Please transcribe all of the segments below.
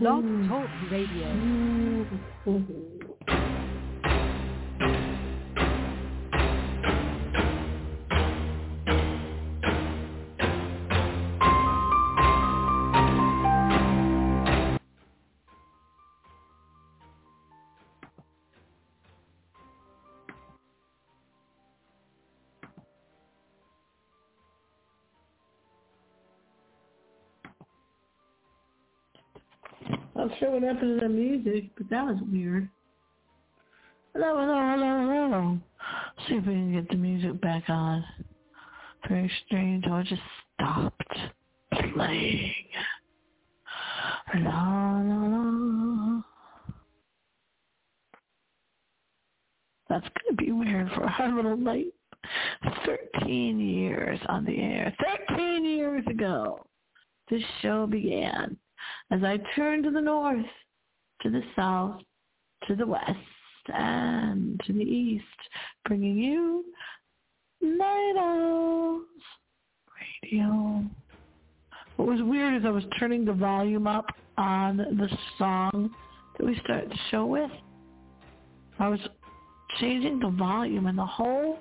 Blog mm. Talk Radio. Mm. sure what happened to the music, but that was weird. Hello, hello, hello, hello. See if we can get the music back on. Very strange. It just stopped playing. La la la. That's gonna be weird for our little light. Thirteen years on the air. Thirteen years ago, this show began as I turn to the north, to the south, to the west, and to the east, bringing you Night Owls Radio. What was weird is I was turning the volume up on the song that we started the show with. I was changing the volume and the whole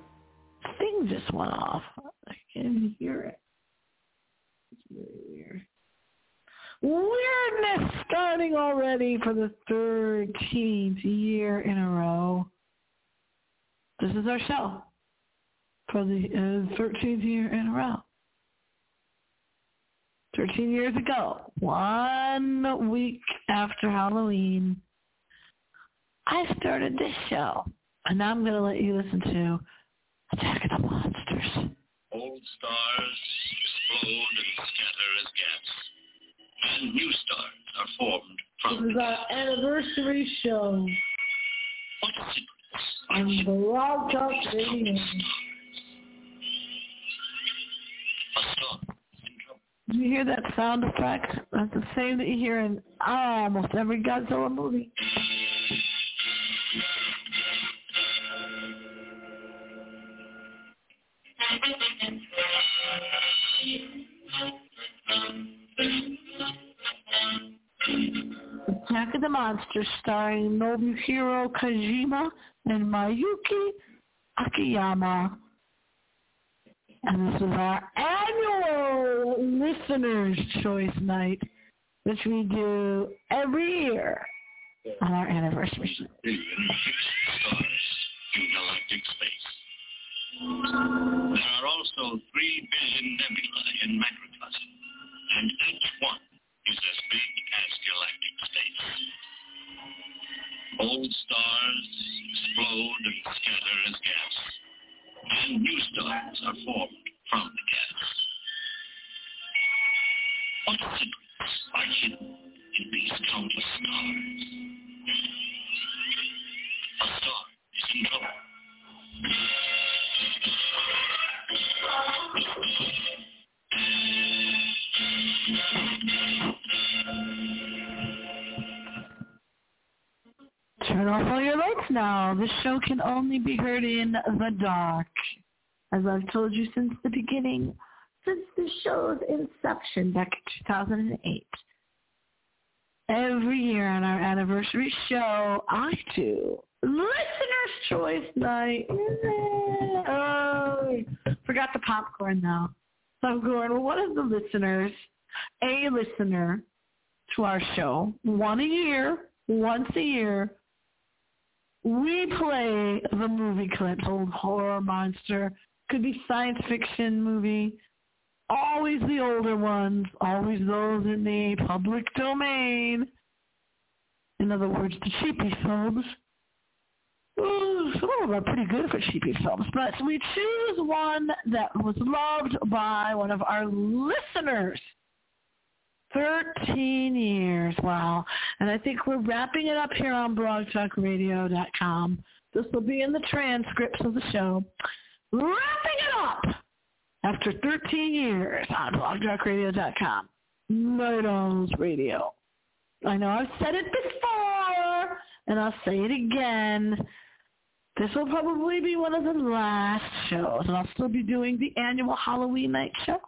thing just went off. I can't hear it. It's very weird weirdness starting already for the 13th year in a row. This is our show for the uh, 13th year in a row. 13 years ago, one week after Halloween, I started this show. And now I'm going to let you listen to Attack of the Monsters. Old stars explode and scatter as gas and new stars are formed from This is our anniversary show what secrets on Blog Talk Radio. a star in trouble. Did you hear that sound effect? That's the same that you hear in almost every Godzilla movie. Monsters starring Nobuhiro Kajima and Miyuki Akiyama. And this is our annual Listener's Choice Night, which we do every year on our anniversary. There are also three billion nebulae in and each one is as big as galactic space. Old stars explode and scatter as gas, and new stars are formed from the gas. What secrets are hidden in these countless stars? A star is in trouble. Off all your lights now. This show can only be heard in the dark. As I've told you since the beginning, since the show's inception back in 2008. Every year on our anniversary show, I do Listener's Choice Night. Oh, forgot the popcorn now. So I'm going, well, what if the listeners, a listener to our show, one a year, once a year, we play the movie clips, old horror monster, could be science fiction movie, always the older ones, always those in the public domain. In other words, the cheapy films. Some of them are pretty good for cheapy films, but we choose one that was loved by one of our listeners. 13 years, wow. And I think we're wrapping it up here on blogtalkradio.com. This will be in the transcripts of the show. Wrapping it up after 13 years on blogtalkradio.com. Owls Radio. I know I've said it before, and I'll say it again. This will probably be one of the last shows, and I'll still be doing the annual Halloween night show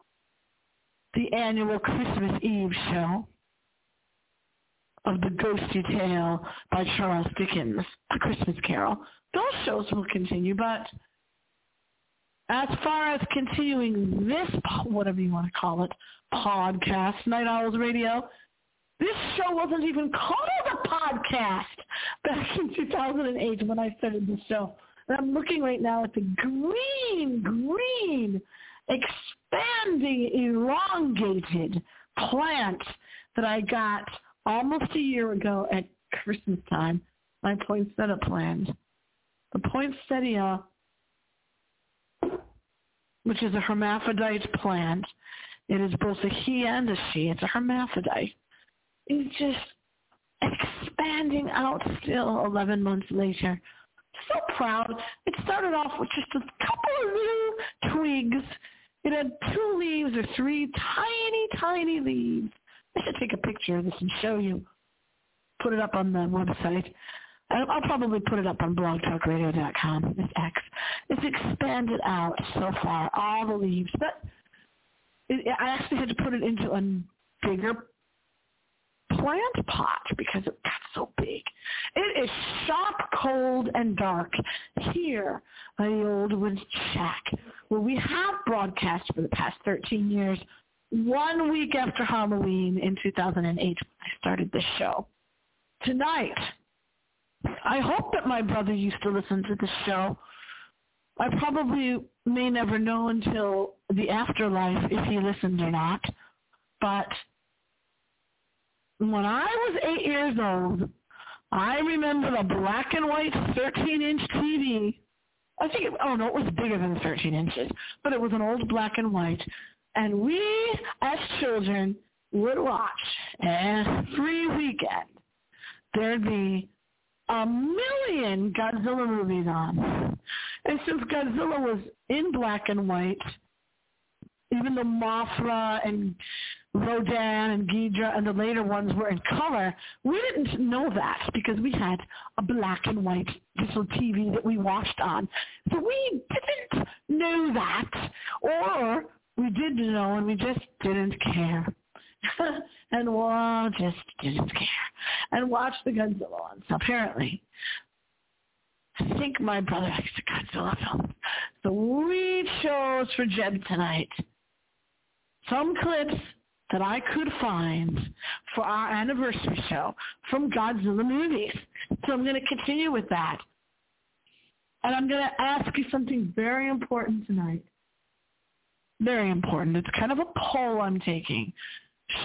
the annual Christmas Eve show. of The Ghosty Tale by Charles Dickens, A Christmas Carol. Those shows will continue, but as far as continuing this, whatever you want to call it, podcast, Night Owls Radio, this show wasn't even called a podcast back in 2008 when I started the show. And I'm looking right now at the green, green, expanding, elongated plant that I got almost a year ago at Christmas time, my poinsettia plant. The poinsettia, which is a hermaphrodite plant, it is both a he and a she. It's a hermaphrodite. It's just expanding out still 11 months later. So proud. It started off with just a couple of little twigs. It had two leaves or three tiny, tiny leaves. I should take a picture of this and show you. Put it up on the website. I'll probably put it up on blogtalkradio.com. It's X. It's expanded out so far, all the leaves. But it, I actually had to put it into a bigger plant pot because it got so big. It is sharp, cold, and dark here at the old wood shack where we have broadcast for the past 13 years one week after Halloween in 2008 when I started this show. Tonight, I hope that my brother used to listen to the show. I probably may never know until the afterlife if he listened or not. But when I was eight years old, I remember a black and white 13-inch TV. I think, it, oh no, it was bigger than 13 inches, but it was an old black and white and we, as children, would watch every weekend. There'd be a million Godzilla movies on. And since Godzilla was in black and white, even though Mothra and Rodan and Ghidra and the later ones were in color, we didn't know that because we had a black and white digital TV that we watched on. So we didn't know that. Or we did know and we just didn't care. and we just didn't care. And watched the Godzilla ones, apparently. I think my brother likes the Godzilla film. So we chose for Jeb tonight some clips that I could find for our anniversary show from Godzilla movies. So I'm going to continue with that. And I'm going to ask you something very important tonight very important. It's kind of a poll I'm taking.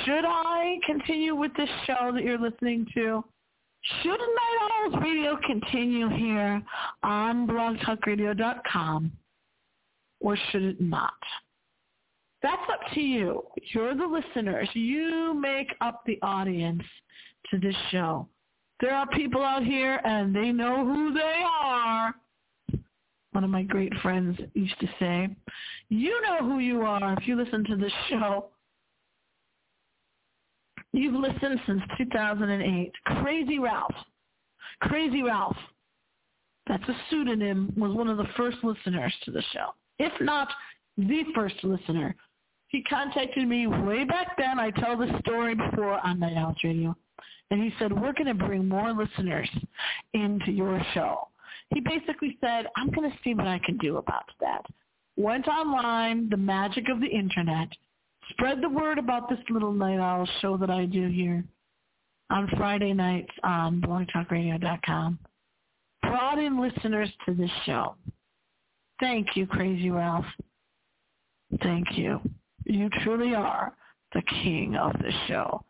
Should I continue with this show that you're listening to? Should Night Owls Radio continue here on blogtalkradio.com or should it not? That's up to you. You're the listeners. You make up the audience to this show. There are people out here and they know who they are one of my great friends used to say, you know who you are if you listen to this show. You've listened since 2008. Crazy Ralph. Crazy Ralph. That's a pseudonym, was one of the first listeners to the show. If not the first listener. He contacted me way back then. I tell the story before on Night Owls Radio. And he said, we're going to bring more listeners into your show he basically said, I'm going to see what I can do about that. Went online, the magic of the internet, spread the word about this little night owl show that I do here on Friday nights on blogtalkradio.com. Brought in listeners to this show. Thank you, Crazy Ralph. Thank you. You truly are the king of the show.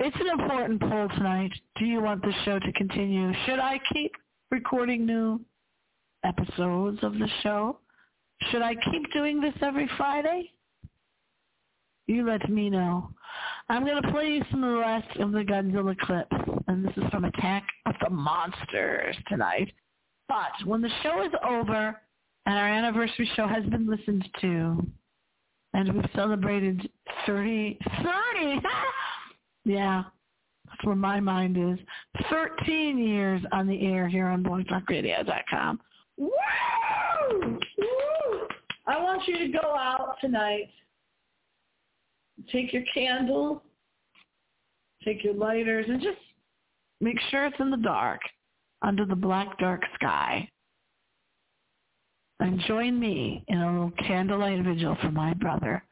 It's an important poll tonight. Do you want the show to continue? Should I keep recording new episodes of the show? Should I keep doing this every Friday? You let me know. I'm going to play you some of the rest of the Godzilla clips, and this is from Attack of the Monsters tonight. But when the show is over and our anniversary show has been listened to, and we've celebrated 30, 30, yeah, that's where my mind is. 13 years on the air here on blogtalkradio.com. Woo! Woo! I want you to go out tonight. Take your candle. take your lighters and just make sure it's in the dark under the black dark sky. And join me in a little candlelight vigil for my brother,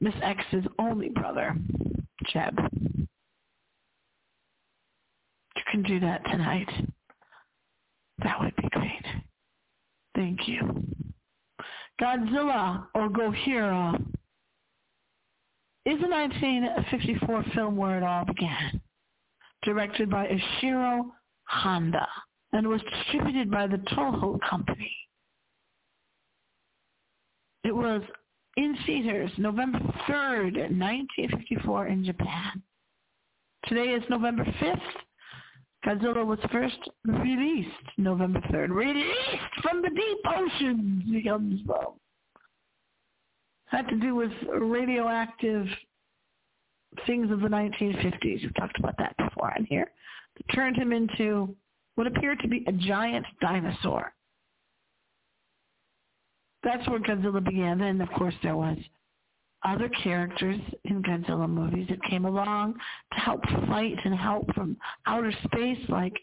Miss X's only brother, Jeb. You can do that tonight. That would be great. Thank you. Godzilla or Gojira is a 1954 film where it all began, directed by Ishiro Honda and was distributed by the Toho Company. It was in theaters November 3rd, 1954 in Japan. Today is November 5th. Godzilla was first released November 3rd. Released from the deep oceans he comes from. Had to do with radioactive things of the 1950s. We've talked about that before on here. Turned him into what appeared to be a giant dinosaur that's where Godzilla began. And of course, there was other characters in Godzilla movies that came along to help fight and help from outer space, like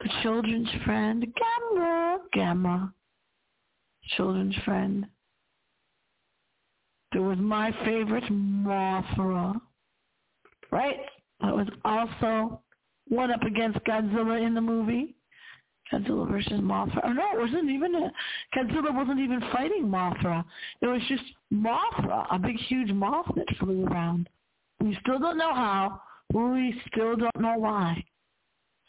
the children's friend, Gamera, Gamera, children's friend. There was my favorite, Mothra, right? That was also one up against Godzilla in the movie. Godzilla versus Mothra. Oh no, it wasn't even a, Godzilla wasn't even fighting Mothra. It was just Mothra, a big huge moth that flew around. We still don't know how. We still don't know why.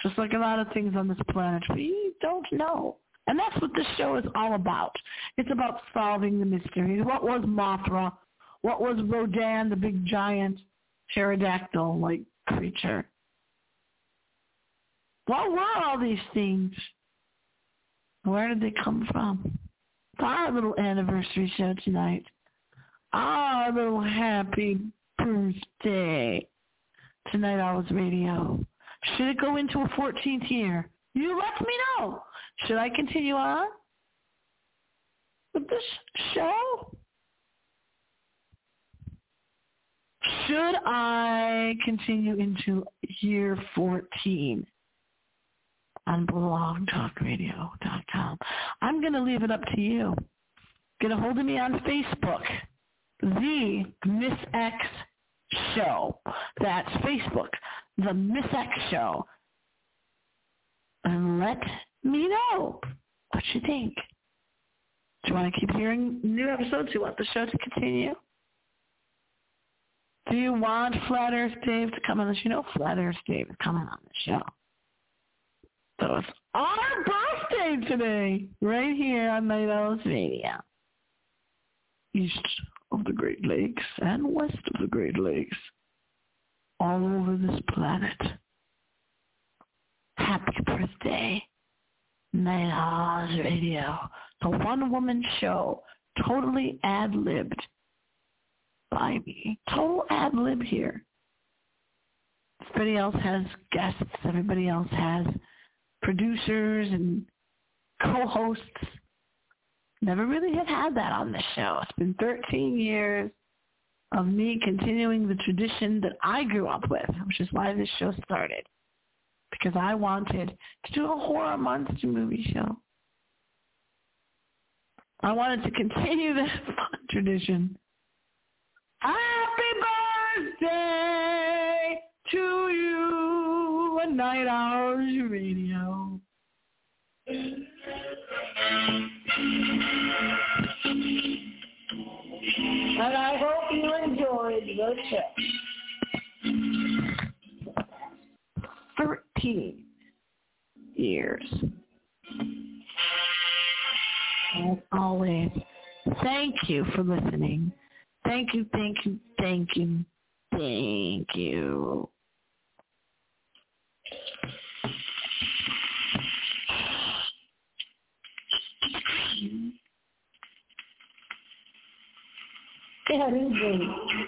Just like a lot of things on this planet, we don't know. And that's what this show is all about. It's about solving the mysteries. What was Mothra? What was Rodan, the big giant pterodactyl-like creature? What were all these things? Where did they come from? Our little anniversary show tonight. Our little happy birthday. Tonight Owls Radio. Should it go into a 14th year? You let me know. Should I continue on with this show? Should I continue into year 14? On blogtalkradio.com. I'm going to leave it up to you. Get a hold of me on Facebook, The Miss X Show. That's Facebook, The Miss X Show. And let me know what you think. Do you want to keep hearing new episodes? Do you want the show to continue? Do you want Flat Earth Dave to come on the show? You know Flat Earth Dave is coming on the show. So it's our birthday today, right here on Night Owls Radio. East of the Great Lakes and west of the Great Lakes. All over this planet. Happy birthday, Night Owls Radio. The one-woman show, totally ad-libbed by me. Total ad-lib here. Everybody else has guests. Everybody else has producers and co-hosts. Never really have had that on this show. It's been 13 years of me continuing the tradition that I grew up with, which is why this show started. Because I wanted to do a horror monster movie show. I wanted to continue this tradition. Happy birthday to you, a night owls radio. I hope you enjoyed the show. Thirteen years. As always, thank you for listening. Thank you, thank you, thank you, thank you. Yeah,